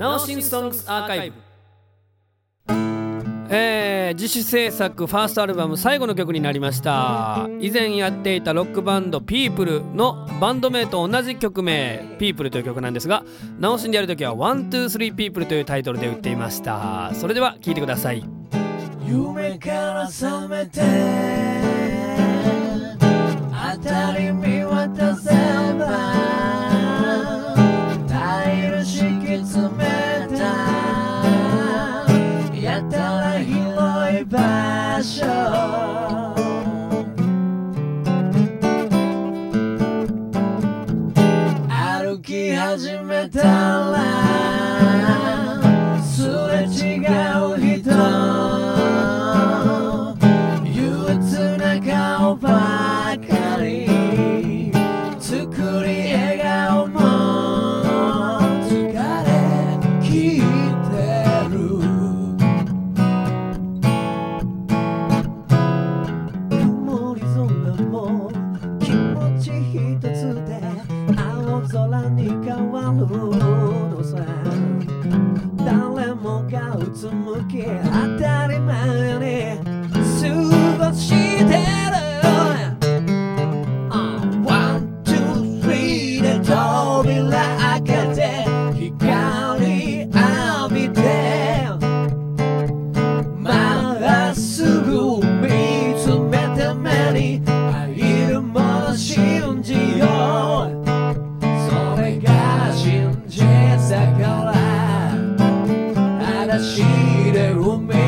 ナオシン Songs Archive えー、自主制作ファーストアルバム最後の曲になりました。以前やっていたロックバンド People のバンド名と同じ曲名 People という曲なんですがナオシンでやるときは One Two Three People というタイトルで売っていました。それでは聴いてください。夢から覚めて辺り見渡せば場所。歩き始めたらすれ違う人。変わるのさ誰もがうつむき当たり前に過ごしてる。One, two, three で扉開けて光浴びて。まっすぐ見つめて目に记忆的如美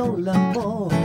晴れた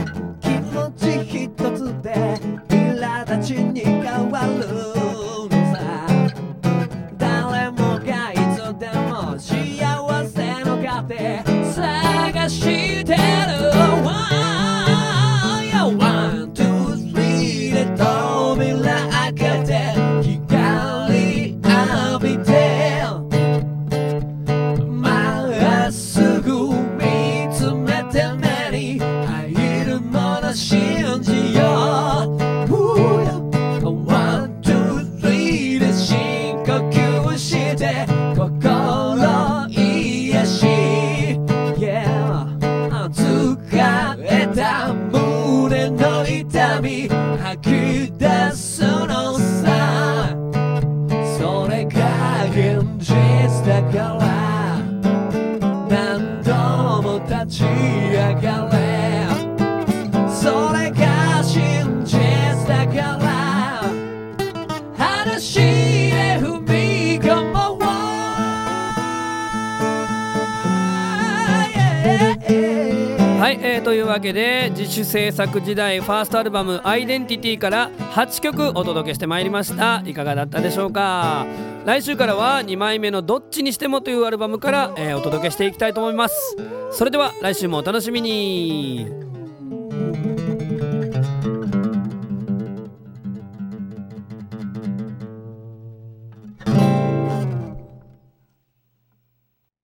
るもの信じよ。う One, two, three で深呼吸をして心癒し。Yeah 疲れた胸の痛み吐き出すのさ。それが現実だから。何度も立ち上がれ。はい、えー、というわけで自主制作時代ファーストアルバム「アイデンティティ」から8曲お届けしてまいりました。いかがだったでしょうか？来週からは2枚目の「どっちにしても」というアルバムから、えーお届けしていきたいと思います。それでは来週もお楽しみに。